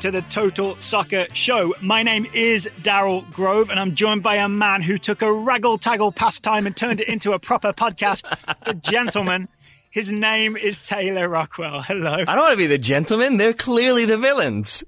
to the Total Soccer Show. My name is Daryl Grove, and I'm joined by a man who took a raggle taggle pastime and turned it into a proper podcast. A gentleman. His name is Taylor Rockwell. Hello. I don't want to be the gentleman. They're clearly the villains.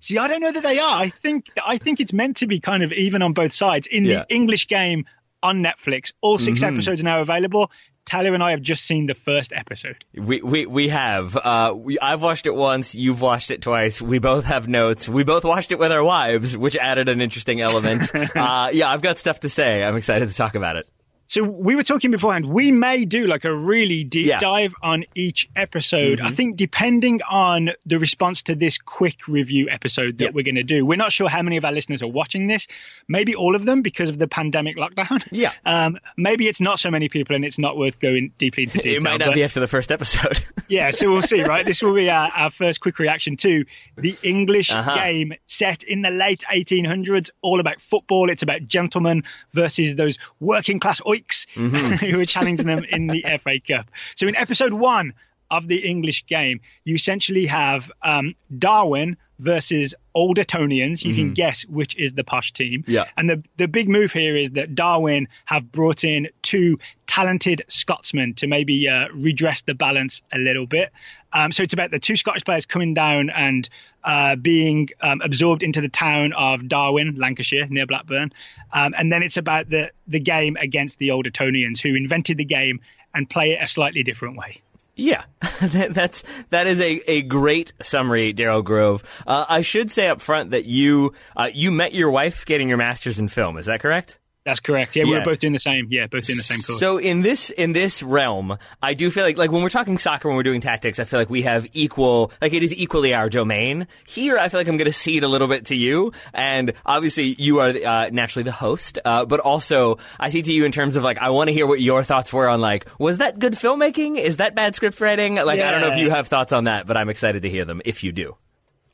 See, I don't know that they are. I think I think it's meant to be kind of even on both sides. In Yeah. the English game on Netflix, all 6 mm-hmm. episodes are now available. Taylor and I have just seen the first episode. We we we have. Uh, we, I've watched it once. You've watched it twice. We both have notes. We both watched it with our wives, which added an interesting element. uh, yeah, I've got stuff to say. I'm excited to talk about it. So we were talking beforehand. We may do like a really deep Yeah. dive on each episode. I think depending on the response to this quick review episode that Yeah. we're going to do, we're not sure how many of our listeners are watching this. Maybe all of them because of the pandemic lockdown. Yeah. Um, maybe it's not so many people and it's not worth going deeply into detail. It might not but- be after the first episode. yeah, so we'll see, right? This will be our, our first quick reaction to the English Uh-huh. game set in the late 1800s, all about football. It's about gentlemen versus those working class oiks Mm-hmm. who are challenging them in the FA Cup. So in episode one of the English game, you essentially have um, Darwen versus Old Etonians. You can guess which is the posh team. Mm-hmm. Yeah. And the the big move here is that Darwen have brought in two talented Scotsmen to maybe uh, redress the balance a little bit. Um, so it's about the two Scottish players coming down and uh, being um, absorbed into the town of Darwen, Lancashire, near Blackburn. Um, and then it's about the the game against the Old Etonians, who invented the game and play it a slightly different way. Yeah, that, that's that is a, a great summary, Daryl Grove. Uh, I should say up front that you uh, you met your wife getting your master's in film. Is that correct? That's correct. Yeah, we Yeah. were both doing the same. Yeah, both doing the same course. So in this in this realm, I do feel like like when we're talking soccer, when we're doing tactics, I feel like we have equal like it is equally our domain. Here, I feel like I'm going to cede a little bit to you, and obviously you are uh, naturally the host, uh, but also I see to you in terms of like I want to hear what your thoughts were on like was that good filmmaking? Is that bad script writing? Like I don't know if you have thoughts on that, but I'm excited to hear them if you do.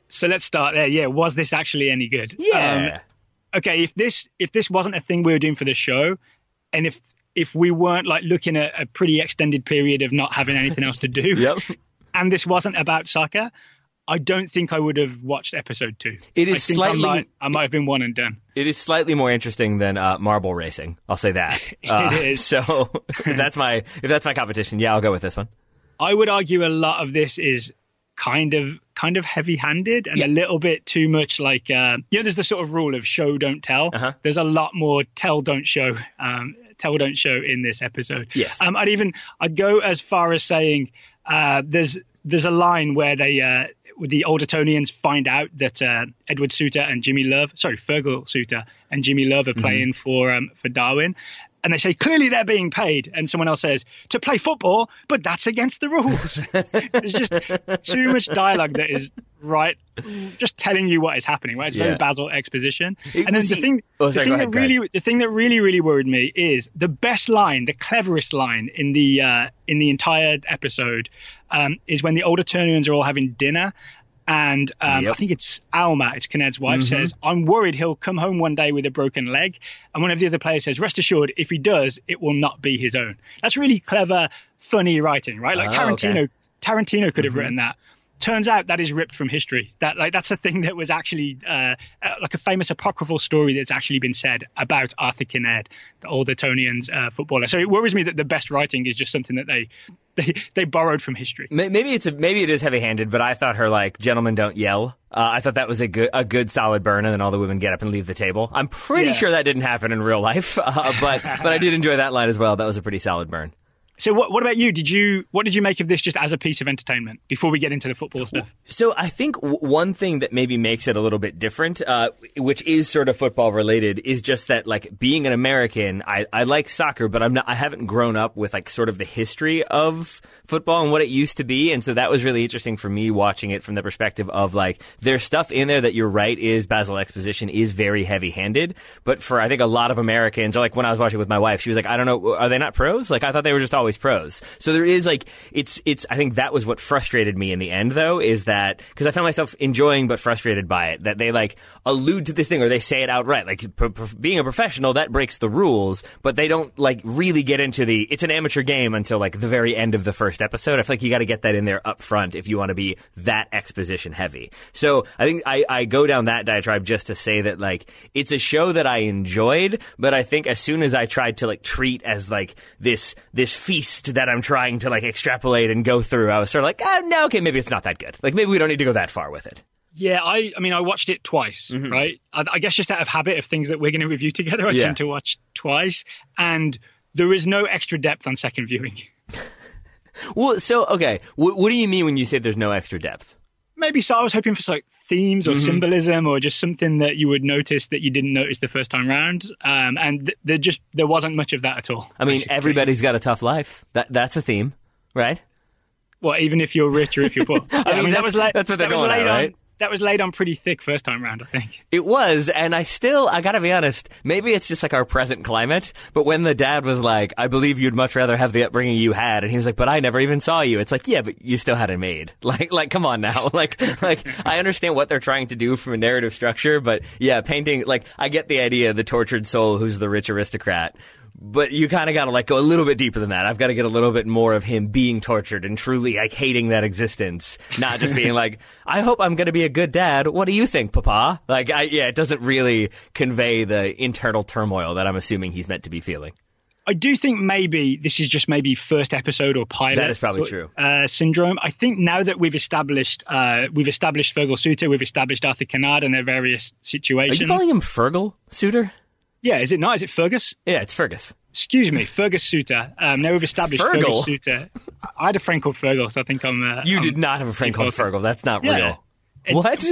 so let's start there. Yeah, was this actually any good? Yeah. Um, okay, if this if this wasn't a thing we were doing for the show, and if if we weren't like looking at a pretty extended period of not having anything else to do, Yep. and this wasn't about soccer, I don't think I would have watched episode two. It is I think slightly- I might, I might have been one and done. It is slightly more interesting than uh, marble racing. I'll say that. Uh, It is. So if that's my if that's my competition, yeah, I'll go with this one. I would argue a lot of this is kind of kind of heavy-handed and Yes. a little bit too much like uh, you know there's the sort of rule of show don't tell Uh-huh. there's a lot more tell don't show um, tell don't show in this episode Yes. um, i'd even i'd go as far as saying uh, there's there's a line where they uh, the old Etonians find out that uh, Edward Suter and Jimmy Love, sorry, Fergal Suter and Jimmy Love are playing for um, for Darwen, and they say clearly they're being paid, and someone else says to play football, but that's against the rules. There's just too much dialogue that is right, just telling you what is happening. Right, it's very Yeah. Basil exposition, It- and then the thing, Oh, the thing go that really, the thing that really, really worried me is the best line, the cleverest line in the uh, in the entire episode um, is when the older Etonians are all having dinner. And um, Yep. Mm-hmm. I think it's Alma, it's Kinnaird's wife, says, I'm worried he'll come home one day with a broken leg. And one of the other players says, Rest assured, if he does, it will not be his own. That's really clever, funny writing, right? Like Oh, Tarantino, okay. Mm-hmm. Tarantino could have written that. Turns out that is ripped from history. That like that's a thing that was actually uh, uh, like a famous apocryphal story that's actually been said about Arthur Kinnaird, the old Etonians uh, footballer. So it worries me that the best writing is just something that they they, they borrowed from history. Maybe it's a, maybe it is heavy handed, but I thought her like gentlemen don't yell. Uh, I thought that was a good a good solid burn, and then all the women get up and leave the table. I'm pretty Yeah. sure that didn't happen in real life, uh, but but I did enjoy that line as well. That was a pretty solid burn. So what what about you? Did you what did you make of this just as a piece of entertainment before we get into the football stuff? So I think w- one thing that maybe makes it a little bit different, uh, which is sort of football related, is just that like being an American, I, I like soccer, but I'm not. I haven't grown up with like sort of the history of football and what it used to be, and so that was really interesting for me watching it from the perspective of like there's stuff in there that you're right is Basil exposition is very heavy handed, but for I think a lot of Americans, or like when I was watching with my wife, she was like, I don't know, are they not pros? Like I thought they were just always always pros. So there is like it's it's. I think that was what frustrated me in the end, though, is that because I found myself enjoying but frustrated by it. That they like allude to this thing or they say it outright. Like being a professional, that breaks the rules, but they don't like really get into the. It's an amateur game until like the very end of the first episode. I feel like you got to get that in there up front if you want to be that exposition heavy. So I think I, I go down that diatribe just to say that like it's a show that I enjoyed, but I think as soon as I tried to like treat as like this this feast that I'm trying to like extrapolate and go through, I was sort of like, oh no, okay, maybe it's not that good. Like maybe we don't need to go that far with it. Yeah, I, I mean, I watched it twice, Mm-hmm. right? I, I guess just out of habit of things that we're going to review together, I Yeah. tend to watch twice, and there is no extra depth on second viewing. Well, so okay, what, what do you mean when you say there's no extra depth? Maybe so. I was hoping for like themes or Mm-hmm. symbolism or just something that you would notice that you didn't notice the first time round. Um, and th- there just there wasn't much of that at all. I mean, everybody's got a tough life. That that's a theme, right? Well, even if you're rich or if you're poor. I, mean, mean, that was laid, that's what they're going at, laid on- right? That was laid on pretty thick first time round, I think. It was, and I still, I gotta be honest, maybe it's just like our present climate, but when the dad was like, I believe you'd much rather have the upbringing you had, and he was like, but I never even saw you, it's like, yeah, but you still had it made. Like, like, come on now. Like, like, I understand what they're trying to do from a narrative structure, but yeah, painting, like, I get the idea, of the tortured soul who's the rich aristocrat. But you kind of got to like go a little bit deeper than that. I've got to get a little bit more of him being tortured and truly like hating that existence, not just being like, "I hope I'm going to be a good dad." What do you think, Papa? Like, I, yeah, it doesn't really convey the internal turmoil that I'm assuming he's meant to be feeling. I do think maybe this is just maybe first episode or pilot. That is probably sort- true. Uh, syndrome. I think now that we've established uh, we've established Fergal Suter, we've established Arthur Kinnaird and their various situations. Are you calling him Fergal Suitor? Yeah, is it not? Is it Fergus? Yeah, it's Fergus. Excuse me, Fergus Suter. Um, now we've established Fergal? Fergus Suter. I had a friend called Fergal, so I think I'm. Uh, You I'm- did not have a friend called. Fergal. That's not Yeah. real. It- What?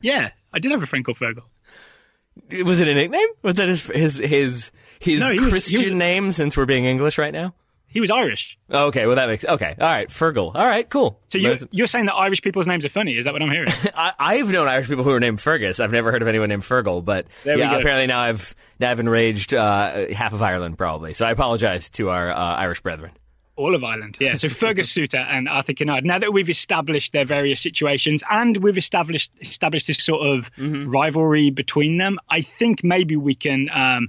Yeah, I did have a friend called Fergal. Was it a nickname? Was that his his his his No, he was- Christian was- name? Since we're being English right now. He was Irish. Okay, well that makes okay. All right, Fergal. All right, cool. So you're, That's- you're saying that Irish people's names are funny? Is that what I'm hearing? I, I've known Irish people who are named Fergus. I've never heard of anyone named Fergal, but There yeah, apparently now I've now I've enraged uh, half of Ireland probably. So I apologize to our uh, Irish brethren. All of Ireland, yeah. So Fergus Suter and Arthur Kinnaird. Now that we've established their various situations and we've established established this sort of rivalry between them, I think maybe we can, um,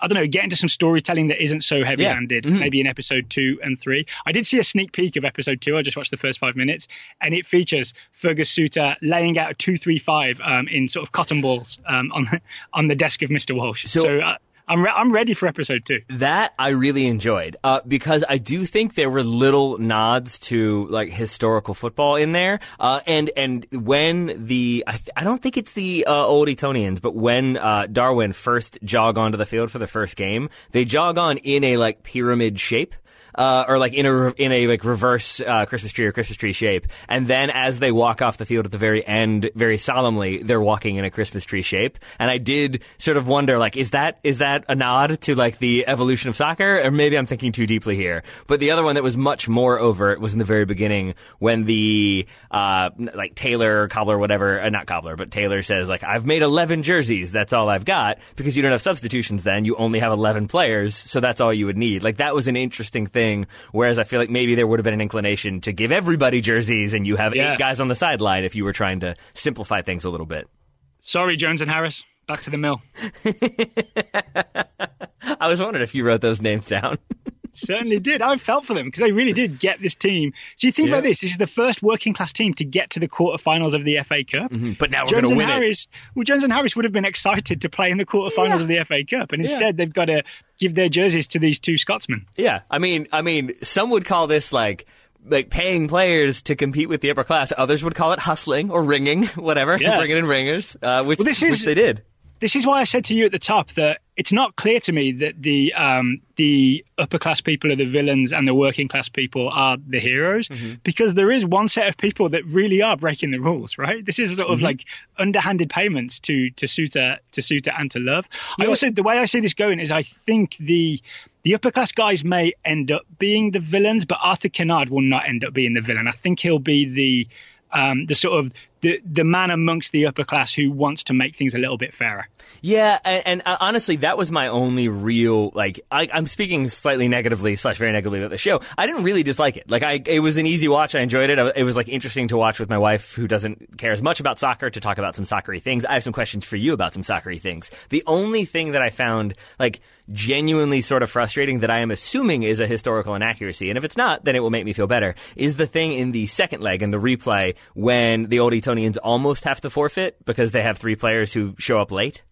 I don't know, get into some storytelling that isn't so heavy-handed. Maybe in episode two and three. I did see a sneak peek of episode two. I just watched the first five minutes, and it features Fergus Suter laying out a two-three-five um, in sort of cotton balls um, on the, on the desk of Mr. Walsh. So- So. uh, I'm, re- I'm ready for episode two. That I really enjoyed uh, because I do think there were little nods to like historical football in there. Uh, and and when the I, th- I don't think it's the uh, old Etonians, but when uh, Darwen first jog onto the field for the first game, they jog on in a like pyramid shape. Uh, or like in a in a like reverse uh, Christmas tree or Christmas tree shape, and then as they walk off the field at the very end, very solemnly, they're walking in a Christmas tree shape. And I did sort of wonder, like, is that is that a nod to like the evolution of soccer, or maybe I'm thinking too deeply here? But the other one that was much more overt was in the very beginning when the uh, like tailor cobbler, whatever, uh, not cobbler, but tailor says like, I've made 11 jerseys, that's all I've got because you don't have substitutions. Then you only have 11 players, so that's all you would need. Like that was an interesting thing. Whereas I feel like maybe there would have been an inclination to give everybody jerseys and you have Yeah. eight guys on the sideline if you were trying to simplify things a little bit. Sorry, Jones and Harris. Back to the mill. I was wondering if you wrote those names down. Certainly did. I felt for them because they really did get this team. So you think Yeah. about this: this is the first working class team to get to the quarterfinals of the FA Cup. but now we're going to win it. Well, Jones and Harris would have been excited to play in the quarterfinals of the FA Cup, and instead they've got to give their jerseys to these two Scotsmen. Yeah, I mean, I mean, some would call this like like paying players to compete with the upper class. Others would call it hustling or ringing, whatever, Yeah. bringing in ringers, uh, which Well, this is- which they did. This is why I said to you at the top that it's not clear to me that the um, the upper class people are the villains and the working class people are the heroes, Mm-hmm. because there is one set of people that really are breaking the rules, right? This is sort of Mm-hmm. like underhanded payments to to Suter to Suter and to Love. I also the way I see this going is I think the the upper class guys may end up being the villains, but Arthur Kinnaird will not end up being the villain. I think he'll be the um, the sort of the the man amongst the upper class who wants to make things a little bit fairer. Yeah, and, and uh, honestly, that was my only real like. I, I'm speaking slightly negatively slash very negatively about the show. I didn't really dislike it. Like, I it was an easy watch. I enjoyed it. It was like interesting to watch with my wife, who doesn't care as much about soccer, to talk about some soccery things. I have some questions for you about some soccery things. The only thing that I found like genuinely sort of frustrating that I am assuming is a historical inaccuracy, and if it's not, then it will make me feel better. Is the thing in the second leg in the replay when the old Almost have to forfeit because they have three players who show up late?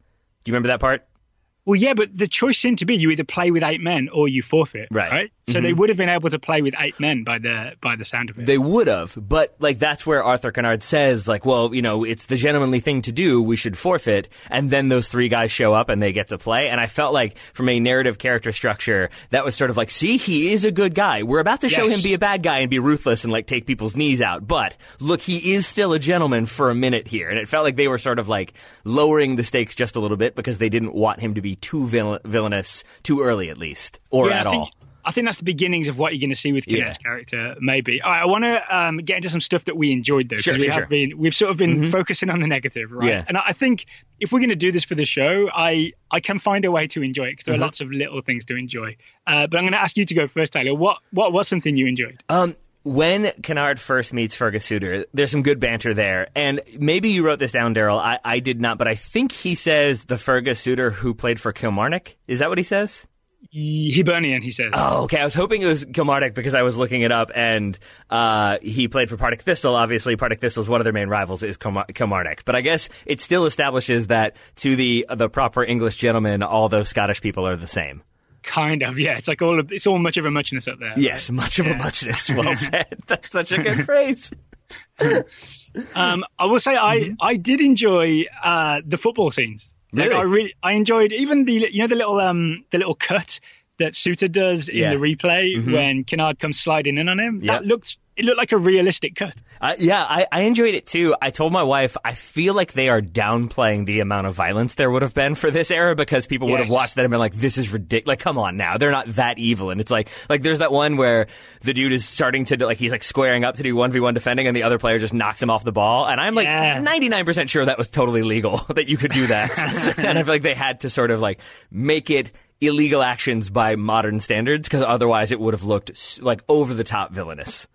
Do you remember that part? Well, yeah, but the choice seemed to be you either play with eight men or you forfeit, Right. right? So mm-hmm. they would have been able to play with eight men by the by the sound of it. They would have, but like that's where Arthur Kinnaird says, like, well, you know, it's the gentlemanly thing to do. We should forfeit, and then those three guys show up and they get to play. And I felt like from a narrative character structure, that was sort of like, see, he is a good guy. We're about to show him be a bad guy and be ruthless and like take people's knees out, but look, he is still a gentleman for a minute here. And it felt like they were sort of like lowering the stakes just a little bit because they didn't want him to be too vill- villainous too early, at least, or Yeah, at I think, all. I think that's the beginnings of what you're going to see with Kinnaird's Yeah. character, maybe. Right, I want to um, get into some stuff that we enjoyed though, Sure, we sure, have sure. Mm-hmm. been we've sort of been focusing on the negative, right? Yeah. And I think if we're going to do this for the show, I I can find a way to enjoy it because Mm-hmm. there are lots of little things to enjoy. Uh, but I'm going to ask you to go first, Tyler. What what was something you enjoyed? Um, when Kinnaird first meets Fergus Suter, there's some good banter there. And maybe you wrote this down, Daryl. I, I did not, but I think he says the Fergus Suter who played for Kilmarnock. Is that what he says? Hibernian, he says. Oh, okay. I was hoping it was Kilmarnock because I was looking it up, and uh, he played for Partick Thistle. Obviously, Partick Thistle's one of their main rivals is Kilmar- Kilmarnock. But I guess it still establishes that to the the proper English gentleman, all those Scottish people are the same. Kind of, yeah. It's like all of it's all much of a muchness up there. Yes, much of a muchness. Well said. That's such a good phrase. Um, I will say I, Mm-hmm. I did enjoy uh, the football scenes. Like Really? I really I enjoyed even the you know the little um the little cut that Suter does Yeah. in the replay when Kinnaird comes sliding in on him. Yeah. That looked it looked like a realistic cut. Uh, yeah, I, I enjoyed it too. I told my wife I feel like they are downplaying the amount of violence there would have been for this era because people would have watched that and been like, "This is ridiculous." Like, come on now, they're not that evil. And it's like, like there's that one where the dude is starting to like he's like squaring up to do one v one defending, and the other player just knocks him off the ball. And I'm like 99 percent sure that was totally legal that you could do that. and I feel like they had to sort of like make it illegal actions by modern standards because otherwise it would have looked like over the top villainous.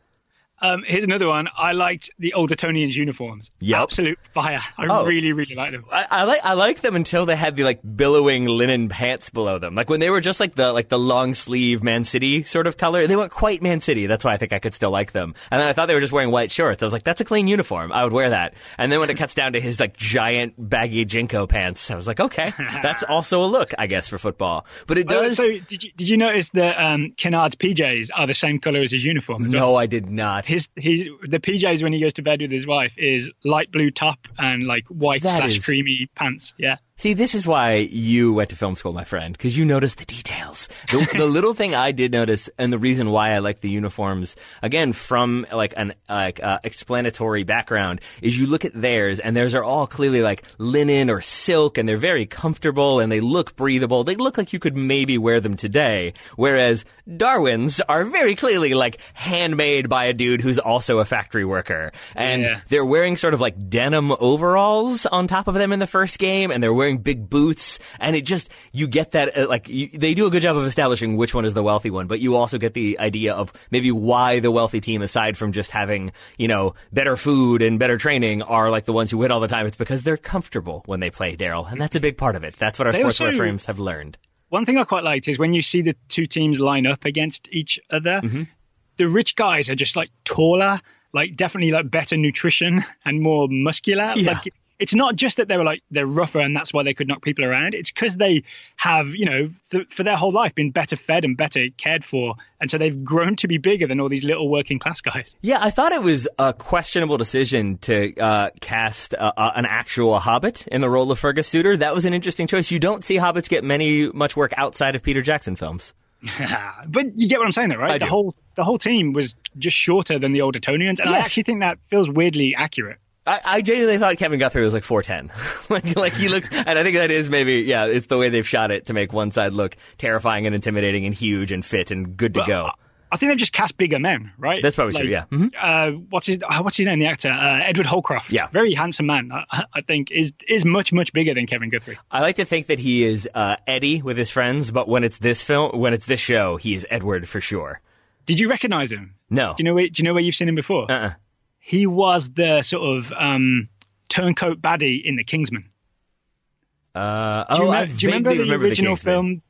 Um, here's another one. I liked the old Etonians uniforms. Yep. Absolute fire. I Oh. really, really like them. I, I like I like them until they had the like billowing linen pants below them. Like when they were just like the like the long sleeve Man City sort of color. They weren't quite Man City. That's why I think I could still like them. And then I thought they were just wearing white shorts. I was like, that's a clean uniform. I would wear that. And then when it cuts down to his like giant baggy JNCO pants, I was like, okay, that's also a look, I guess, for football. But it Oh, does. so did you did you notice that um, Kinnaird's PJs are the same color as his uniform? as well? no, I did not. His his the PJs when he goes to bed with his wife is light blue top and like white That slash is- creamy pants. Yeah. See, this is why you went to film school, my friend, because you noticed the details. The, the little thing I did notice, and the reason why I like the uniforms, again, from like an like uh, explanatory background, is you look at theirs, and theirs are all clearly like linen or silk, and they're very comfortable, and they look breathable. They look like you could maybe wear them today, whereas Darwen's are very clearly like handmade by a dude who's also a factory worker, and Yeah. they're wearing sort of like denim overalls on top of them in the first game, and they're wearing big boots, and it just you get that uh, like you, they do a good job of establishing which one is the wealthy one, but you also get the idea of maybe why the wealthy team, aside from just having you know better food and better training, are like the ones who win all the time. It's because they're comfortable when they play, Daryl, and that's a big part of it. That's what our They sportswear also- frames have learned. One thing I quite liked is when you see the two teams line up against each other, Mm-hmm. the rich guys are just like taller, like definitely like better nutrition and more muscular. Yeah. Like it's not just that they were like they're rougher and that's why they could knock people around. It's because they have, you know, th- for their whole life been better fed and better cared for, and so they've grown to be bigger than all these little working class guys. Yeah, I thought it was a questionable decision to uh, cast uh, uh, an actual Hobbit in the role of Fergus Suter. That was an interesting choice. You don't see Hobbits get many much work outside of Peter Jackson films. but you get what I'm saying, though, right? I the do. whole the whole team was just shorter than the old Etonians, and I actually think that feels weirdly accurate. I, I genuinely thought Kevin Guthrie was like 4'10. like, like he looked, and I think that is maybe, yeah, it's the way they've shot it to make one side look terrifying and intimidating and huge and fit and good to go. I- think they've just cast bigger men, right? That's probably Like, true. Yeah. Mhm. Uh, what's his uh, What's his name? The actor uh, Edward Holcroft. Yeah. very handsome man. I, I think is is much much bigger than Kevin Guthrie. I like to think that he is uh, Eddie with his friends, but when it's this film, when it's this show, he is Edward for sure. Did you recognize him? No. Do you know? Where, do you know where you've seen him before? Uh-uh. He was the sort of um, turncoat baddie in The Kingsman. Uh, Do you, oh, remem- I do you remember the remember original Kingsman. film?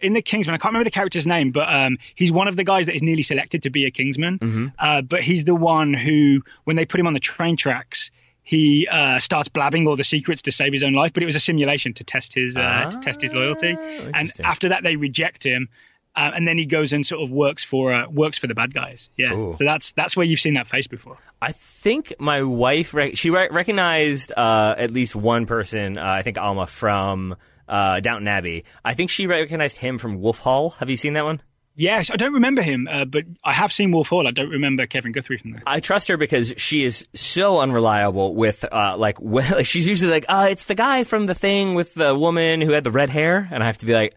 In the Kingsman, I can't remember the character's name, but um, he's one of the guys that is nearly selected to be a Kingsman. Mm-hmm. Uh, but he's the one who, when they put him on the train tracks, he uh, starts blabbing all the secrets to save his own life. But it was a simulation to test his uh, to test his loyalty. Ah, And after that, they reject him, uh, and then he goes and sort of works for uh, works for the bad guys. Yeah. Ooh. So that's that's where you've seen that face before. I think my wife rec- she re- recognized uh, at least one person. Uh, I think Alma from uh, Downton Abbey. I think she recognized him from Wolf Hall. Have you seen that one? Yes, I don't remember him, uh, but I have seen Wolf Hall. I don't remember Kevin Guthrie from there. I trust her because she is so unreliable with uh, like well, she's usually like, uh, it's the guy from the thing with the woman who had the red hair, and I have to be like.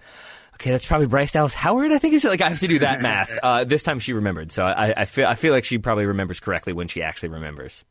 Okay, that's probably Bryce Dallas Howard. I think is like I have to do that math. Uh, this time she remembered, so I, I feel I feel like she probably remembers correctly when she actually remembers.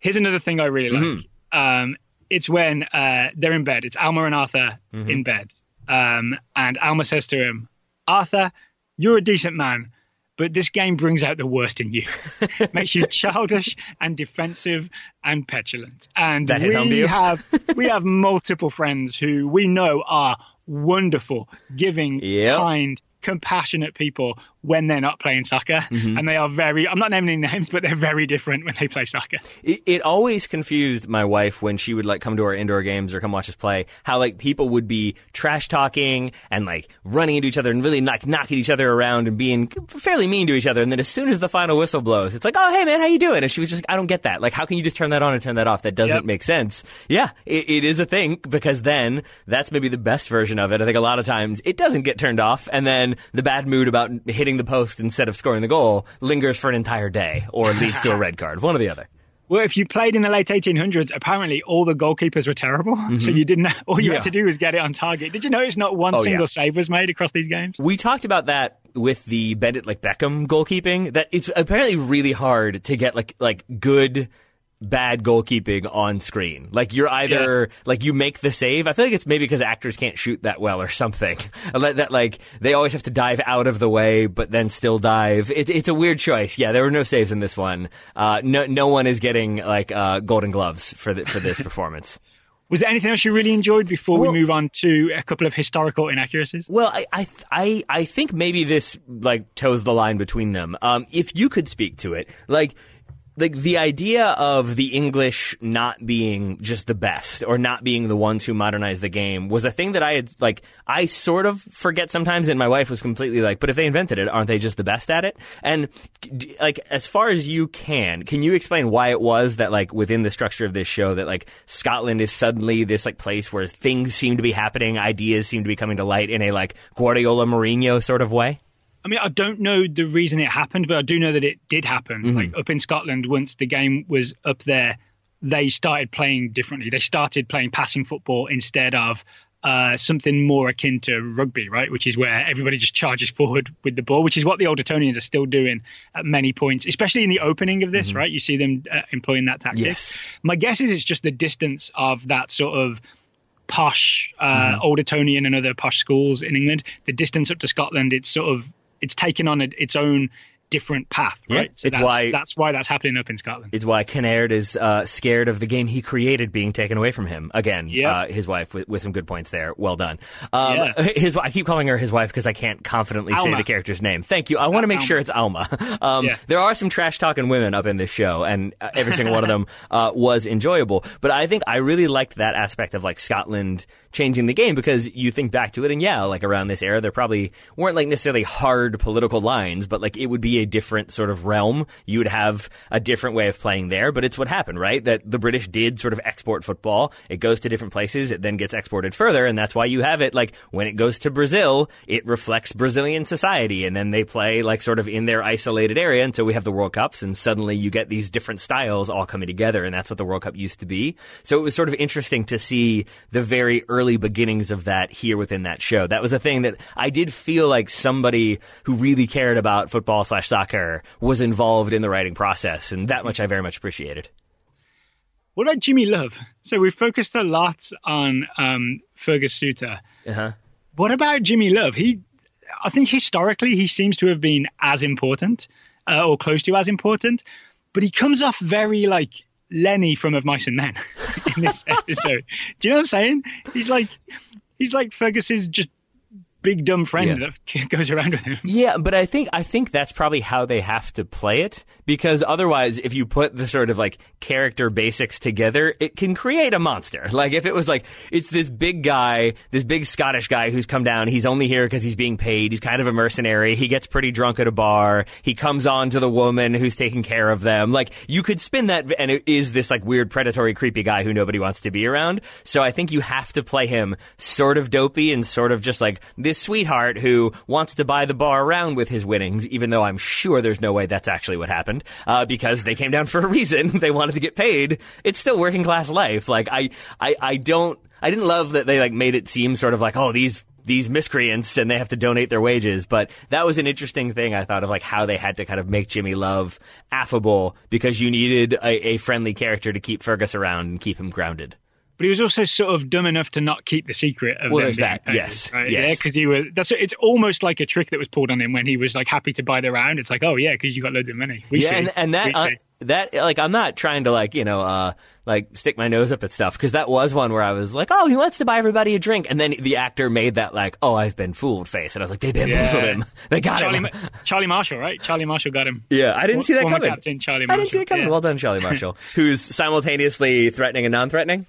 Here's another thing I really like. Um, it's when uh, they're in bed. It's Alma and Arthur in bed. Um, and Alma says to him, Arthur, you're a decent man, but this game brings out the worst in you. Makes you childish and defensive and petulant. And That hit home to we you? have we have multiple friends who we know are wonderful, giving, Yep. kind, compassionate people when they're not playing soccer. Mm-hmm. And they are very I'm not naming any names, but they're very different when they play soccer. It, it always confused my wife when she would like come to our indoor games or come watch us play. How like people would be trash talking and like running into each other and really like knocking each other around and being fairly mean to each other. And then as soon as the final whistle blows, it's like, oh hey man, how you doing? And she was just like, I don't get that. Like, how can you just turn that on and turn that off? That doesn't Yep. make sense. Yeah, it, it is a thing because then that's maybe the best version of it. I think a lot of times it doesn't get turned off, and then the bad mood about hitting the post instead of scoring the goal lingers for an entire day or leads to a red card. One or the other. Well, if you played in the late 1800s, apparently all the goalkeepers were terrible. So you didn't. All you Mm-hmm. Yeah. had to do was get it on target. Did you notice not one Oh, single yeah. save was made across these games? We talked about that with the Bend It Like Beckham goalkeeping. That it's apparently really hard to get like like good bad goalkeeping on screen. Like you're either like you make the save. I feel like it's maybe because actors can't shoot that well or something. That, that like they always have to dive out of the way, but then still dive. It, it's a weird choice. Yeah, there were no saves in this one. Uh, no, no one is getting like uh, golden gloves for the, for this performance. Was there anything else you really enjoyed before Well- we move on to a couple of historical inaccuracies? Well, I, I, I, I think maybe this like toes the line between them. Um, if you could speak to it, like, like the idea of the English not being just the best or not being the ones who modernized the game was a thing that I had like I sort of forget sometimes, and my wife was completely like, "But if they invented it, aren't they just the best at it?" And like as far as you can, can you explain why it was that like within the structure of this show that like Scotland is suddenly this like place where things seem to be happening, ideas seem to be coming to light in a like Guardiola Mourinho sort of way? I mean, I don't know the reason it happened, but I do know that it did happen. Mm-hmm. Like up in Scotland, once the game was up there, they started playing differently. They started playing passing football instead of uh, something more akin to rugby, right? Which is where everybody just charges forward with the ball, which is what the Old Etonians are still doing at many points, especially in the opening of this, right? You see them uh, employing that tactic. Mm-hmm. Yes. My guess is it's just the distance of that sort of posh uh, Mm-hmm. old Etonian and other posh schools in England. The distance up to Scotland, it's sort of it's taken on its own different path, Yeah, right? so it's that's, why- that's why that's happening up in Scotland. It's why Kinnaird is uh, scared of the game he created being taken away from him. Again, Yeah. uh, his wife with, with some good points there. Well done. Um, Yeah. His I keep calling her his wife because I can't confidently say the character's name. Thank you. I want to make Alma. sure it's Alma. Um, Yeah. There are some trash talking women up in this show, and uh, every single one of them uh, was enjoyable. But I think I really liked that aspect of like Scotland changing the game because you think back to it, and yeah, like around this era, there probably weren't like necessarily hard political lines, but like it would be a different sort of realm. You would have a different way of playing there, but it's what happened, right? That the British did sort of export football. It goes to different places. It then gets exported further. And that's why you have it like when it goes to Brazil, it reflects Brazilian society. And then they play like sort of in their isolated area until we have the World Cups. And suddenly you get these different styles all coming together. And that's what the World Cup used to be. So it was sort of interesting to see the very early beginnings of that here within that show. That was a thing that I did feel like somebody who really cared about football slash soccer was involved in the writing process. And that much I very much appreciated. What about Jimmy Love? So we focused a lot on um, Fergus Suter. Uh-huh. What about Jimmy Love? He, I think historically he seems to have been as important uh, or close to as important, but he comes off very like Lenny from Of Mice and Men in this episode. Do you know what I'm saying? He's like, he's like Fergus's just big dumb friend yeah. that goes around with him. Yeah, but I think I think that's probably how they have to play it because otherwise, if you put the sort of like character basics together, it can create a monster. Like if it was like it's this big guy, this big Scottish guy who's come down. He's only here because he's being paid. He's kind of a mercenary. He gets pretty drunk at a bar. He comes on to the woman who's taking care of them. Like you could spin that, and it is this like weird, predatory, creepy guy who nobody wants to be around. So I think you have to play him sort of dopey and sort of just like this this sweetheart who wants to buy the bar around with his winnings, even though I'm sure there's no way that's actually what happened, uh, because they came down for a reason. they wanted to get paid. It's still working class life. Like I, I, I don't. I didn't love that they like made it seem sort of like, oh, these these miscreants and they have to donate their wages. But that was an interesting thing I thought of like how they had to kind of make Jimmy Love affable because you needed a, a friendly character to keep Fergus around and keep him grounded but he was also sort of dumb enough to not keep the secret of well, them that. yes, right? yes. Yeah, because he was. That's it's almost like a trick that was pulled on him when he was like happy to buy the round. It's like, oh yeah, because you got loads of money. We yeah, see. and, and that uh, that like I'm not trying to like you know uh like stick my nose up at stuff because that was one where I was like, oh, he wants to buy everybody a drink, and then the actor made that like, oh, I've been fooled face, and I was like, they bamboozled Yeah. him, they got Charlie, him. Charlie Marshall, right? Charlie Marshall got him. Yeah, I didn't see that coming. Captain Charlie Marshall. I didn't see it coming. Yeah. Well done, Charlie Marshall, who's simultaneously threatening and non-threatening.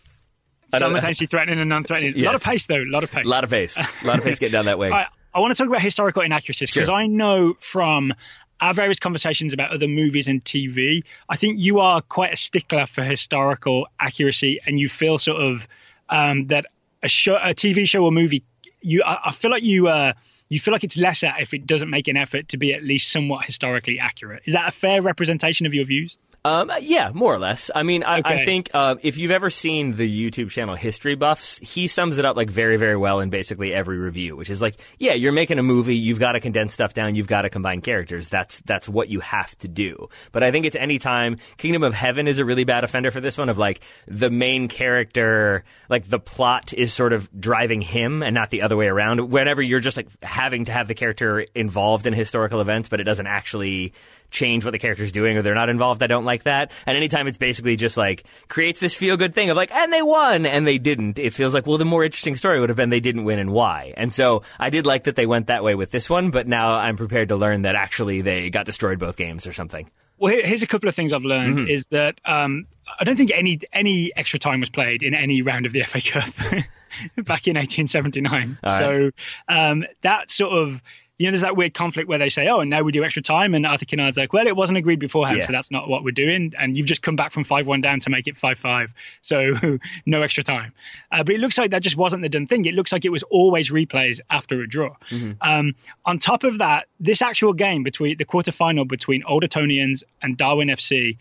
Simultaneously threatening and non-threatening. A lot of pace, though. A lot of pace. A lot of pace, a lot of pace getting down that way. I, I want to talk about historical inaccuracies because Sure. I know from our various conversations about other movies and TV, I think you are quite a stickler for historical accuracy, and you feel sort of um, that a show, a TV show or movie, you, I, I feel like you. Uh, you feel like it's lesser if it doesn't make an effort to be at least somewhat historically accurate. Is that a fair representation of your views? Um, yeah, more or less. I mean, I, I think uh, if you've ever seen the YouTube channel History Buffs, he sums it up like very, very well in basically every review, which is like, yeah, you're making a movie, you've got to condense stuff down, you've got to combine characters. That's that's what you have to do. But I think it's any time Kingdom of Heaven is a really bad offender for this one of like the main character, like the plot is sort of driving him and not the other way around. Whenever you're just like having to have the character involved in historical events, but it doesn't actually change what the character's doing or they're not involved. I don't like that. And anytime it's basically just like creates this feel good thing of like, and they won and they didn't, it feels like, well, the more interesting story would have been they didn't win and why. And so I did like that they went that way with this one, but now I'm prepared to learn that actually they got destroyed both games or something. Well, here's a couple of things I've learned Mm-hmm. is that um, I don't think any any extra time was played in any round of the FA Cup back in 1879. All right. So um, that sort of you know, there's that weird conflict where they say, "Oh, and now we do extra time," and Arthur Kinnaird's like, "Well, it wasn't agreed beforehand, Yeah. so that's not what we're doing." And you've just come back from five-one down to make it five-five, so no extra time. Uh, but it looks like that just wasn't the done thing. It looks like it was always replays after a draw. Um, on top of that, this actual game between the quarterfinal between Old Etonians and Darwen FC,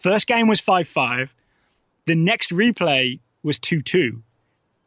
first game was five-five. The next replay was two-two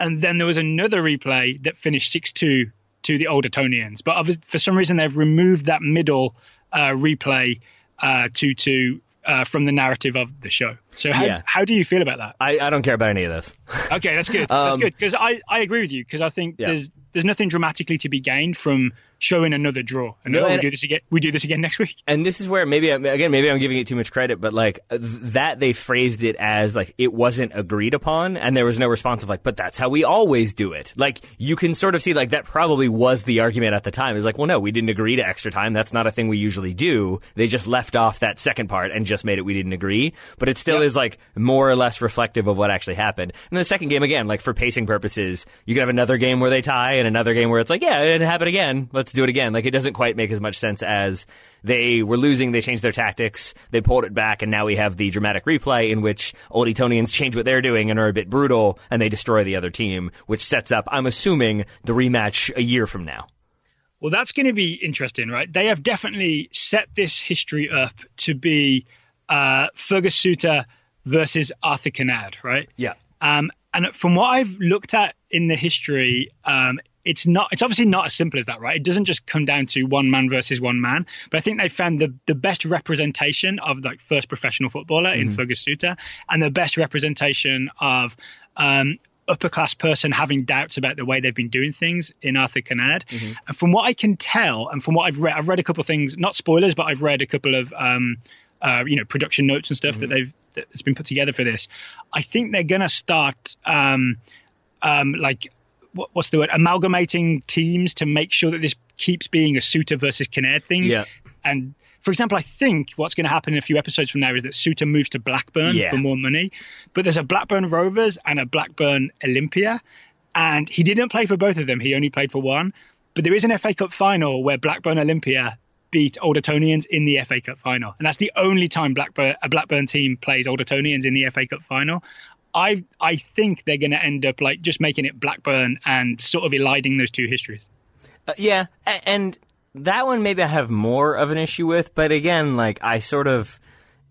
and then there was another replay that finished 6-2 to the Old Etonians. But for some reason, they've removed that middle uh, replay uh, 2-2 uh, from the narrative of the show. So how, Yeah. how do you feel about that? I, I don't care about any of this. Okay, that's good. that's Um, good because I, I agree with you because I think Yeah. there's there's nothing dramatically to be gained from showing another draw. And No, oh, we do this again. We do this again next week. and this is where maybe again maybe I'm giving it too much credit, but like th- that they phrased it as like it wasn't agreed upon, and there was no response of like, but that's how we always do it. Like you can sort of see like that probably was the argument at the time. Is like, well, no, we didn't agree to extra time. That's not a thing we usually do. They just left off that second part and just made it we didn't agree. But it still Yeah. is like more or less reflective of what actually happened. And the second game again, like for pacing purposes, you could have another game where they tie and another game where it's like, yeah, it happened again. Let's let's do it again. Like it doesn't quite make as much sense as they were losing, they changed their tactics, they pulled it back, and now we have the dramatic replay in which Old Etonians change what they're doing and are a bit brutal, and they destroy the other team, which sets up, I'm assuming, the rematch a year from now. Well, that's going to be interesting, right? They have definitely set this history up to be uh, Fergus Suter versus Arthur Kinnaird, right? Yeah. Um, and from what I've looked at in the history, um, it's not. It's obviously not as simple as that, right? It doesn't just come down to one man versus one man. But I think they found the the best representation of like first professional footballer mm-hmm. in Fergus Suter, and the best representation of um, upper class person having doubts about the way they've been doing things in Arthur Kinnaird. Mm-hmm. And from what I can tell, and from what I've read, I've read a couple of things, not spoilers, but I've read a couple of um, uh, you know production notes and stuff mm-hmm. that they've that's been put together for this. I think they're gonna start um, um, like what, what's the word amalgamating teams to make sure that this keeps being a Suter versus Kinnaird thing. Yeah. And for example, I think what's going to happen in a few episodes from now is that Suter moves to Blackburn yeah. for more money. But there's a Blackburn Rovers and a Blackburn Olympia. And he didn't play for both of them. He only played for one. But there is an FA Cup final where Blackburn Olympia beat Old Etonians in the FA Cup final. And that's the only time Blackburn, a Blackburn team plays Old Etonians in the FA Cup final. I I think they're going to end up like just making it Blackburn and sort of eliding those two histories. Uh, yeah, and that one maybe I have more of an issue with, but again, like I sort of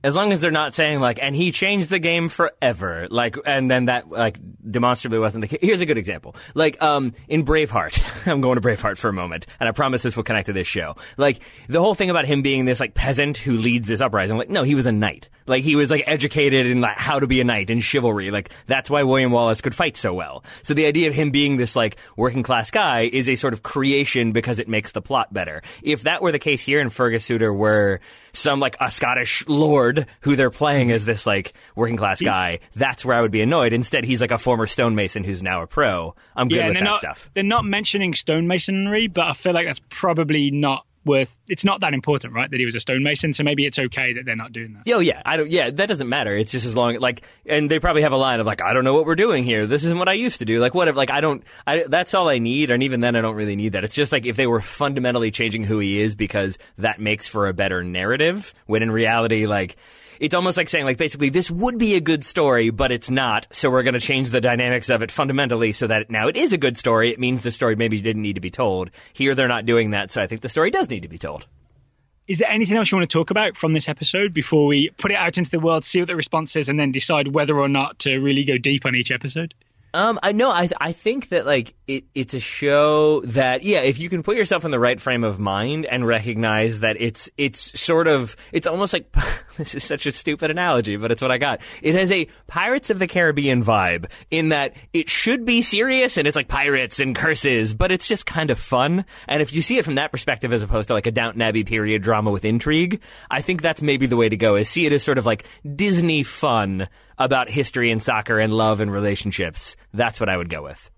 as long as they're not saying like, and he changed the game forever, like, and then that like demonstrably wasn't the case. Here's a good example, like, um, in Braveheart. I'm going to Braveheart for a moment, and I promise this will connect to this show. Like the whole thing about him being this like peasant who leads this uprising. Like, no, he was a knight. Like he was like educated in like how to be a knight and chivalry. Like that's why William Wallace could fight so well. So the idea of him being this like working class guy is a sort of creation because it makes the plot better. If that were the case here and Fergus Suter were some like a Scottish lord who they're playing as this like working class guy, that's where I would be annoyed. Instead, he's like a former stonemason who's now a pro. I'm good yeah, with that not, stuff. They're not mentioning stonemasonry, but I feel like that's probably not worth it's not that important right that he was a stonemason so maybe it's okay that they're not doing that. Oh yeah i don't yeah that doesn't matter. It's just as long like and they probably have a line of like i don't know what we're doing here. This isn't what i used to do. Like whatever like i don't I, that's all i need and even then i don't really need that. It's just like if they were fundamentally changing who he is because that makes for a better narrative when in reality like it's almost like saying like basically this would be a good story, but it's not. So we're going to change the dynamics of it fundamentally so that now it is a good story. It means the story maybe didn't need to be told. Here they're not doing that, so I think the story does need to be told. Is there anything else you want to talk about from this episode before we put it out into the world, see what the response is, and then decide whether or not to really go deep on each episode? Um, I know. I I think that like it, it's a show that yeah, if you can put yourself in the right frame of mind and recognize that it's it's sort of it's almost like this is such a stupid analogy, but it's what I got. It has a Pirates of the Caribbean vibe in that it should be serious and it's like pirates and curses, but it's just kind of fun. And if you see it from that perspective as opposed to like a Downton Abbey period drama with intrigue, I think that's maybe the way to go. Is see it as sort of like Disney fun about history and soccer and love and relationships. That's what I would go with.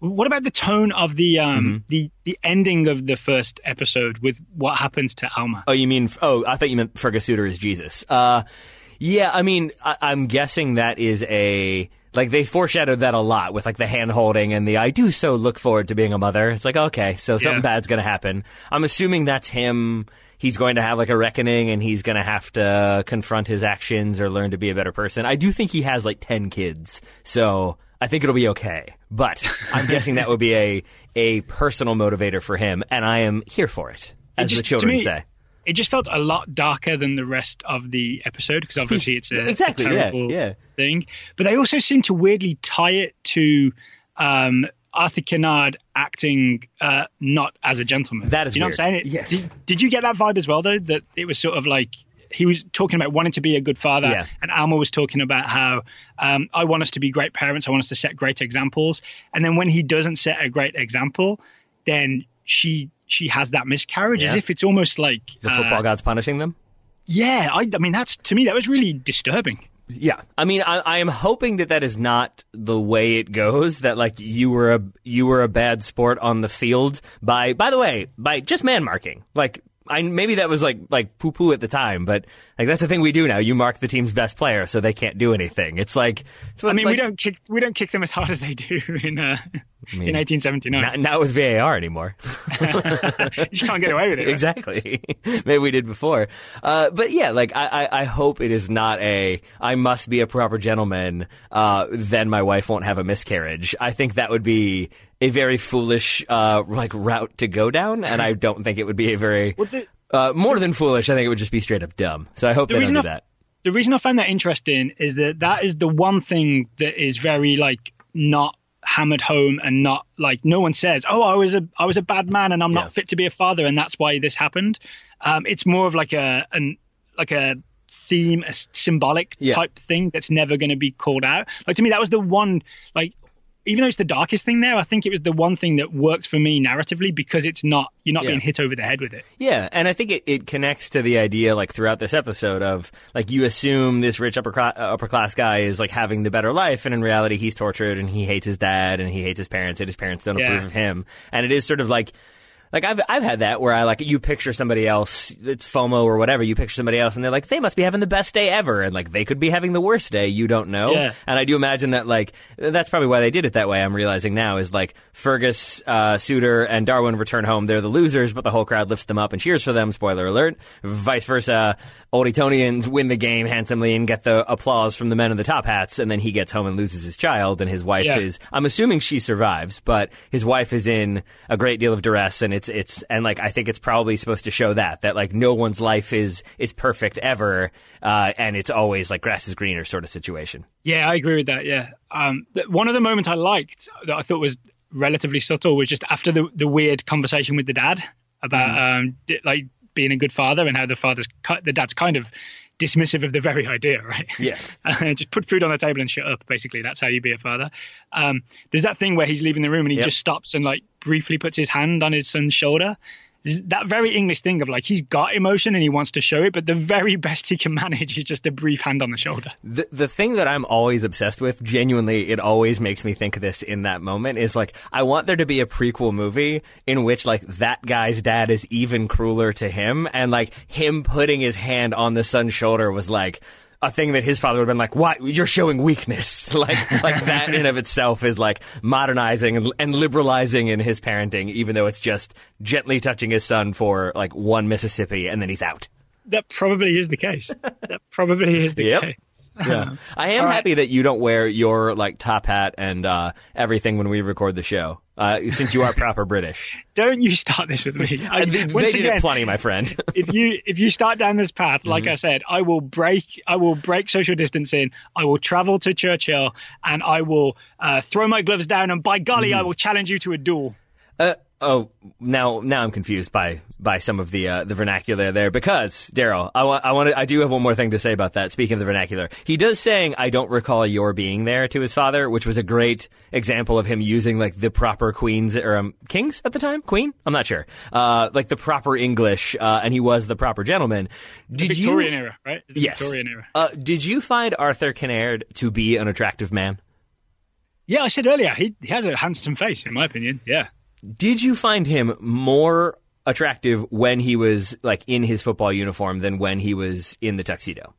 What about the tone of the um mm-hmm. the the ending of the first episode with what happens to Alma? Oh, you mean? Oh, I thought you meant Fergus Suter is Jesus. Uh, yeah, I mean, I, I'm guessing that is a like they foreshadowed that a lot with like the hand holding and the I do so look forward to being a mother. It's like okay, so something yeah. bad's gonna happen. I'm assuming that's him he's going to have like a reckoning and he's going to have to confront his actions or learn to be a better person. I do think he has like 10 kids. So I think it'll be okay. But I'm guessing that would be a, a personal motivator for him. And I am here for it, as it just, the children me, say. It just felt a lot darker than the rest of the episode because obviously it's a, exactly, a terrible yeah, yeah. thing. But they also seem to weirdly tie it to um, Arthur Kinnaird acting uh, not as a gentleman. That is, you know weird. what I'm saying? yes. Did, did, you get that vibe as well, though? That it was sort of like he was talking about wanting to be a good father, yeah. and Alma was talking about how um, I want us to be great parents. I want us to set great examples. And then when he doesn't set a great example, then she she has that miscarriage, yeah. as if it's almost like the football uh, god's punishing them. Yeah, I, I mean that's to me that was really disturbing. Yeah, I mean, I, I, am hoping that that is not the way it goes. That like you were a you were a bad sport on the field by by the way by just man marking. Like I, maybe that was like like poo poo at the time, but like that's the thing we do now. You mark the team's best player, so they can't do anything. It's like it's what, I mean, like, we don't kick we don't kick them as hard as they do in uh, mean, in 1879. not, not with VAR anymore. you can't get away with it. right? exactly. Maybe we did before. Uh, but yeah, like I, I, I hope it is not a I must be a proper gentleman. Uh, then my wife won't have a miscarriage. I think that would be a very foolish uh, like route to go down, and I don't think it would be a very Well, the- uh, more than foolish. I think it would just be straight up dumb. So I hope The they don't do I- that. the reason I find that interesting is that that is the one thing that is very like not hammered home and not like no one says, "Oh, I was a I was a bad man and I'm Yeah. not fit to be a father and that's why this happened." Um, it's more of like a an like a theme, a symbolic Yeah. type thing that's never going to be called out. Like to me, that was the one like. Even though it's the darkest thing there, I think it was the one thing that works for me narratively because it's not you're not Yeah. being hit over the head with it. Yeah, and I think it, it connects to the idea, like throughout this episode, of like you assume this rich upper cla- uh, upper class guy is like having the better life, and in reality, he's tortured and he hates his dad and he hates his parents, and his parents don't Yeah. approve of him. And it is sort of like. Like I've I've had that where I like you picture somebody else, it's FOMO or whatever. You picture somebody else, and they're like they must be having the best day ever, and like they could be having the worst day. You don't know. Yeah. And I do imagine that like that's probably why they did it that way. I'm realizing now is like Fergus, uh, Suter, and Darwen return home. They're the losers, but the whole crowd lifts them up and cheers for them. Spoiler alert. Vice versa. Old Etonians win the game handsomely and get the applause from the men in the top hats, and then he gets home and loses his child, and his wife Yeah. is. I'm assuming she survives, but his wife is in a great deal of duress, and it's it's and like I think it's probably supposed to show that that like no one's life is is perfect ever, uh, and it's always like grass is greener sort of situation. Yeah, I agree with that. Yeah, um, th- one of the moments I liked that I thought was relatively subtle was just after the the weird conversation with the dad about um, di- like being a good father and how the father's the dad's kind of dismissive of the very idea, right? Yes. just put food on the table and shut up. Basically, that's how you be a father. Um, there's that thing where he's leaving the room and he Yep. just stops and like briefly puts his hand on his son's shoulder. That very English thing of like he's got emotion and he wants to show it, but the very best he can manage is just a brief hand on the shoulder. The the thing that I'm always obsessed with, genuinely, it always makes me think of this in that moment is like I want there to be a prequel movie in which like that guy's dad is even crueler to him, and like him putting his hand on the son's shoulder was like. A thing that his father would have been like, "What? You're showing weakness." like, like that in and of itself is like modernizing and, and liberalizing in his parenting, even though it's just gently touching his son for like one Mississippi and then he's out. That probably is the case. that probably is the Yep. case. Yeah, I am All right. happy that you don't wear your like top hat and uh, everything when we record the show, uh, since you are proper British. Don't you start this with me. I, they once did again, it plenty, my friend. if you if you start down this path, like Mm-hmm. I said, I will break I will break social distancing. I will travel to Churchill and I will uh, throw my gloves down. And by golly, Mm-hmm. I will challenge you to a duel. Uh, oh, now now I'm confused by by some of the uh, the vernacular there because Daryl, I want I want I do have one more thing to say about that. Speaking of the vernacular, he does saying I don't recall your being there to his father, which was a great example of him using like the proper queens or um, kings at the time, queen. I'm not sure, uh, like the proper English, uh, and he was the proper gentleman. Did Victorian you? era, right? The Yes. Victorian era. Uh, did you find Arthur Kinnaird to be an attractive man? Yeah, I said earlier, he, he has a handsome face, in my opinion. Yeah. Did you find him more attractive when he was like in his football uniform than when he was in the tuxedo?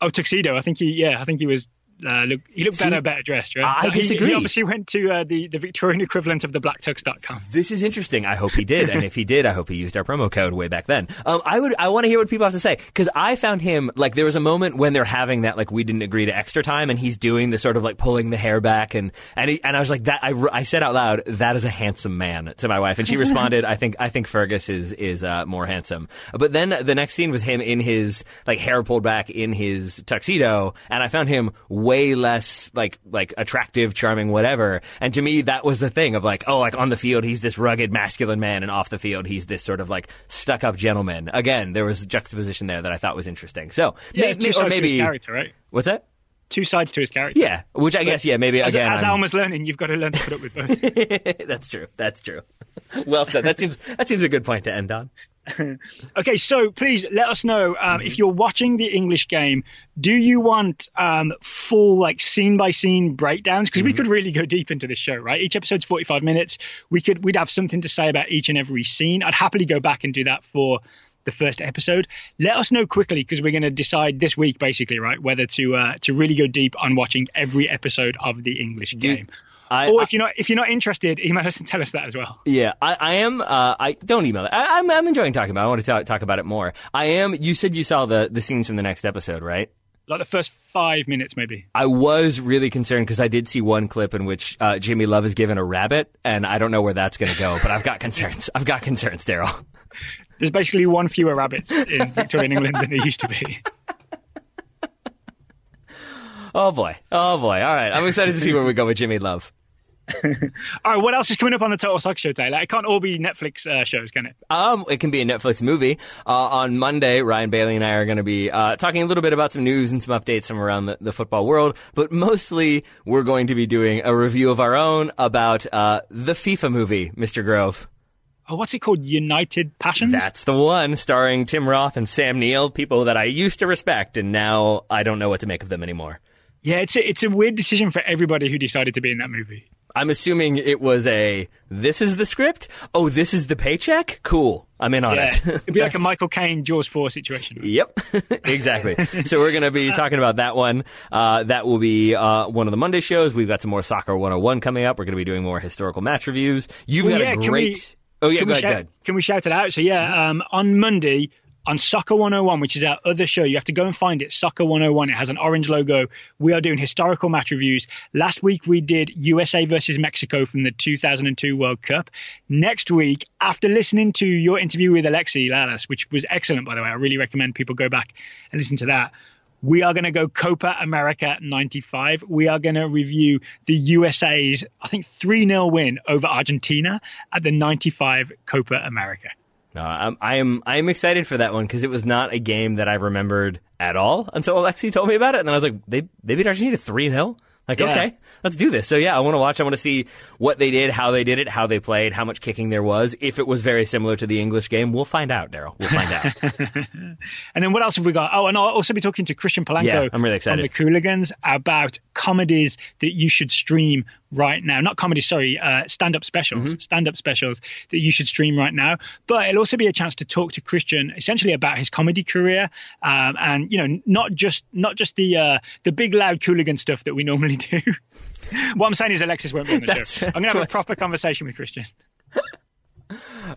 Oh, tuxedo. I think he, yeah, I think he was. Uh, look, he looked See, better, better dressed, right? I He- He, disagree. obviously went to uh, the the Victorian equivalent of the blacktux.com. This is interesting. I hope he did, and if he did, I hope he used our promo code way back then. Um, I would. I want to hear what people have to say because I found him like there was a moment when they're having that like we didn't agree to extra time, and he's doing the sort of like pulling the hair back, and and he, and I was like that. I, I said out loud that is a handsome man to my wife, and she responded, I think I think Fergus is is uh, more handsome. But then the next scene was him in his like hair pulled back in his tuxedo, and I found him way less like like attractive, charming, whatever. And to me, that was the thing of like, oh, like on the field he's this rugged, masculine man, and off the field he's this sort of like stuck up gentleman. Again, there was juxtaposition there that I thought was interesting. So Yeah, may- two may- sides or to his maybe character, right? what's that? Two sides to his character. Yeah, which I guess yeah, maybe As, again. as I'm- Alma's learning, you've got to learn to put up with both. that's true. That's true. Well said. That seems that seems a good point to end on. okay, so please let us know um, Mm-hmm. if you're watching the English game. Do you want um, full like scene by scene breakdowns? Because Mm-hmm. we could really go deep into this show, right? Each episode's 45 minutes. We could we'd have something to say about each and every scene. I'd happily go back and do that for the first episode. Let us know quickly because we're going to decide this week, basically, right, whether to uh, to really go deep on watching every episode of the English game. I, or if you're not if you're not interested, email us and tell us that as well. Yeah, I, I am. Uh, I don't email it. I, I'm, I'm enjoying talking about. it. I want to talk, talk about it more. I am. You said you saw the the scenes from the next episode, right? Like the first five minutes, maybe. I was really concerned because I did see one clip in which uh, Jimmy Love is given a rabbit, and I don't know where that's going to go. But I've got concerns. I've got concerns, Daryl. There's basically one fewer rabbits in Victorian England than there used to be. Oh boy. Oh boy. All right. I'm excited to see where we go with Jimmy Love. All right, what else is coming up on the Total Soccer Show, Taylor? It can't all be Netflix uh, shows, can it? Um, it can be a Netflix movie. Uh, on Monday, Ryan Bailey and I are going to be uh, talking a little bit about some news and some updates from around the, the football world, but mostly we're going to be doing a review of our own about uh, the FIFA movie, Mr. Grove. Oh, what's it called? United Passions? That's the one, starring Tim Roth and Sam Neill, people that I used to respect, and now I don't know what to make of them anymore. yeah, it's a, it's a weird decision for everybody who decided to be in that movie. I'm assuming it was a this is the script. Oh, this is the paycheck. Cool, I'm in on Yeah, it. it'd be like a Michael Caine Jaws 4 situation. Yep, exactly. so we're going to be talking about that one. Uh, that will be uh, one of the Monday shows. We've got some more Soccer 101 coming up. We're going to be doing more historical match reviews. You've Well, got yeah, a great. we- oh yeah, can, go we ahead, shout, go ahead. can we shout it out? So, yeah, um, on Monday, on Soccer 101, which is our other show, you have to go and find it. Soccer 101. It has an orange logo. We are doing historical match reviews. Last week, we did USA versus Mexico from the 2002 World Cup. Next week, after listening to your interview with Alexi Lalas, which was excellent, by the way, I really recommend people go back and listen to that. We are going to go Copa America 95. We are going to review the USA's, I think, 3 0 win over Argentina at the 95 Copa America. No, I'm, I am I am excited for that one because it was not a game that I remembered at all until Alexi told me about it, and then I was like, they they beat Argentina three 0 Like, Yeah. okay, let's do this. So yeah, I want to watch. I want to see what they did, how they did it, how they played, how much kicking there was. If it was very similar to the English game, we'll find out, Daryl. We'll find out. And then what else have we got? Oh, and I'll also be talking to Christian Polanco Yeah, I'm really excited. the Cooligans about comedies that you should stream right now. Not comedy, sorry, uh, stand-up specials, Mm-hmm. stand-up specials that you should stream right now. But it'll also be a chance to talk to Christian essentially about his comedy career, um, and you know, not just not just the uh, the big loud Cooligan stuff that we normally do. what I'm saying is Alexis won't be on the That's- show. I'm going to have a proper conversation with Christian.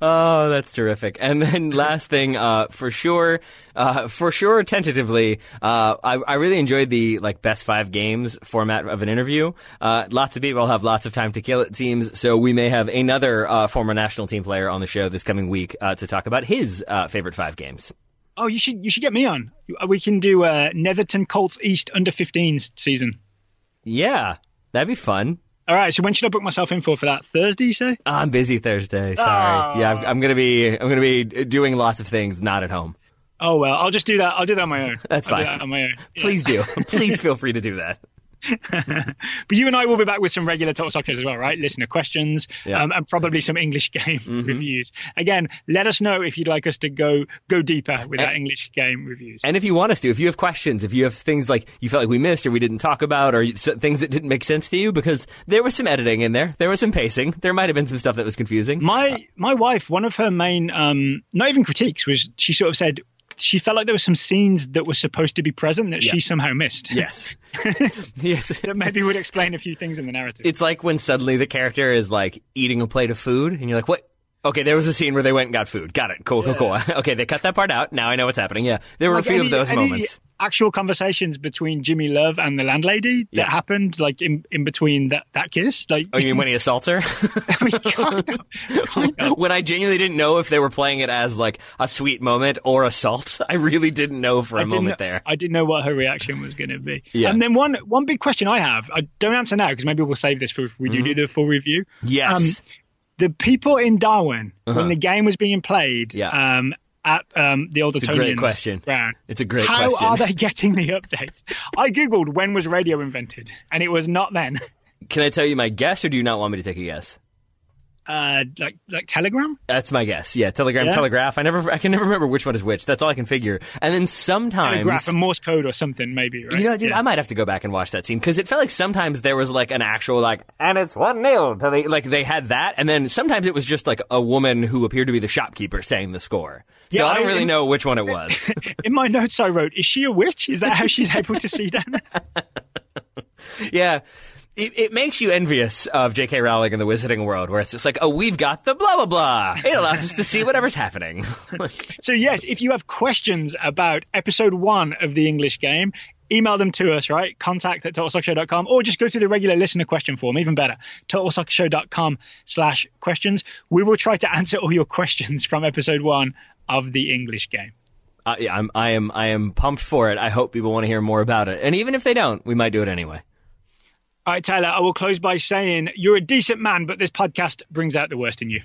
Oh, that's terrific. And then last thing, uh, for sure, uh, for sure, tentatively, uh, I, I really enjoyed the like best five games format of an interview. Uh, lots of people have lots of time to kill, it seems. So we may have another uh, former national team player on the show this coming week uh, to talk about his uh, favorite five games. Oh, you should you should get me on. We can do uh, Netherton Colts East under 15s season. Yeah, that'd be fun. All right, so when should I book myself in for for that? Thursday, you say? I'm busy Thursday. Sorry. Oh. Yeah, I'm, I'm gonna be I'm gonna be doing lots of things, not at home. Oh well, I'll just do that. I'll do that on my own. That's I'll do fine. that on my own. Yeah. Please do. Please feel free to do that. But you and I will be back with some regular Talk Soccer as well, right? Listener questions Yeah. Mm-hmm. um, and probably some English game reviews. Again, let us know if you'd like us to go go deeper with that English game reviews. And if you want us to, if you have questions, if you have things like you felt like we missed or we didn't talk about or things that didn't make sense to you, because there was some editing in there, there was some pacing, there might have been some stuff that was confusing. my my wife, one of her main, um, not even critiques, was she sort of said she felt like there were some scenes that were supposed to be present that she somehow missed. Yes. yes. that maybe would explain a few things in the narrative. It's like when suddenly the character is like eating a plate of food and you're like, what? Okay, there was a scene where they went and got food. Got it. Cool, cool, cool. Okay, they cut that part out. Now I know what's happening. Yeah. There were Like a few any- of those any moments. Actual conversations between Jimmy Love and the landlady that Yeah. happened, like in, in between that, that kiss. Like, Oh, you mean when he assaults her? we kind of, kind of. when I genuinely didn't know if they were playing it as like a sweet moment or assault. I really didn't know for a moment know- there. I didn't know what her reaction was going to be. Yeah. And then one one big question I have, I don't answer now because maybe we'll save this for if we do do the full review. Yes. Um, the people in Darwen Uh-huh. when the game was being played Yeah. um, at um, the Old a great question. ground. It's a great question. How question. are they getting the updates? I googled when was radio invented, and it was not then. Can I tell you my guess, or do you not want me to take a guess? Uh, like like Telegram. That's my guess. Yeah, Telegram, Yeah. Telegraph. I never, I can never remember which one is which. That's all I can figure. And then sometimes, Telegraph and Morse code or something, maybe. Right? you know, dude, Yeah. I might have to go back and watch that scene because it felt like sometimes there was like an actual like, and it's one nil to the like they had that, and then sometimes it was just like a woman who appeared to be the shopkeeper saying the score. So Yeah, I don't I- really know which one it was. In my notes, I wrote, "Is she a witch? Is that how she's able to see them?" yeah. It, it makes you envious of J.K. Rowling in the wizarding world, where it's just like, oh, we've got the blah blah blah. It allows us to see whatever's happening. So yes, if you have questions about episode one of the English game, email them to us, right? Contact at totalsoccershow.com or just go through the regular listener question form, even better. Totalsoccershow.com slash questions. We will try to answer all your questions from episode one of the English game. uh, yeah, I'm, I am, I am pumped for it. I hope people want to hear more about it, and even if they don't, we might do it anyway. All right, Taylor, I will close by saying you're a decent man, but this podcast brings out the worst in you.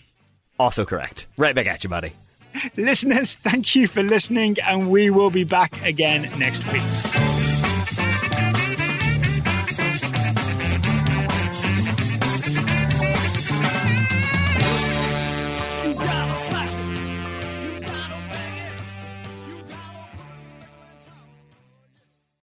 Also correct. Right back at you, buddy. Listeners, thank you for listening, and we will be back again next week.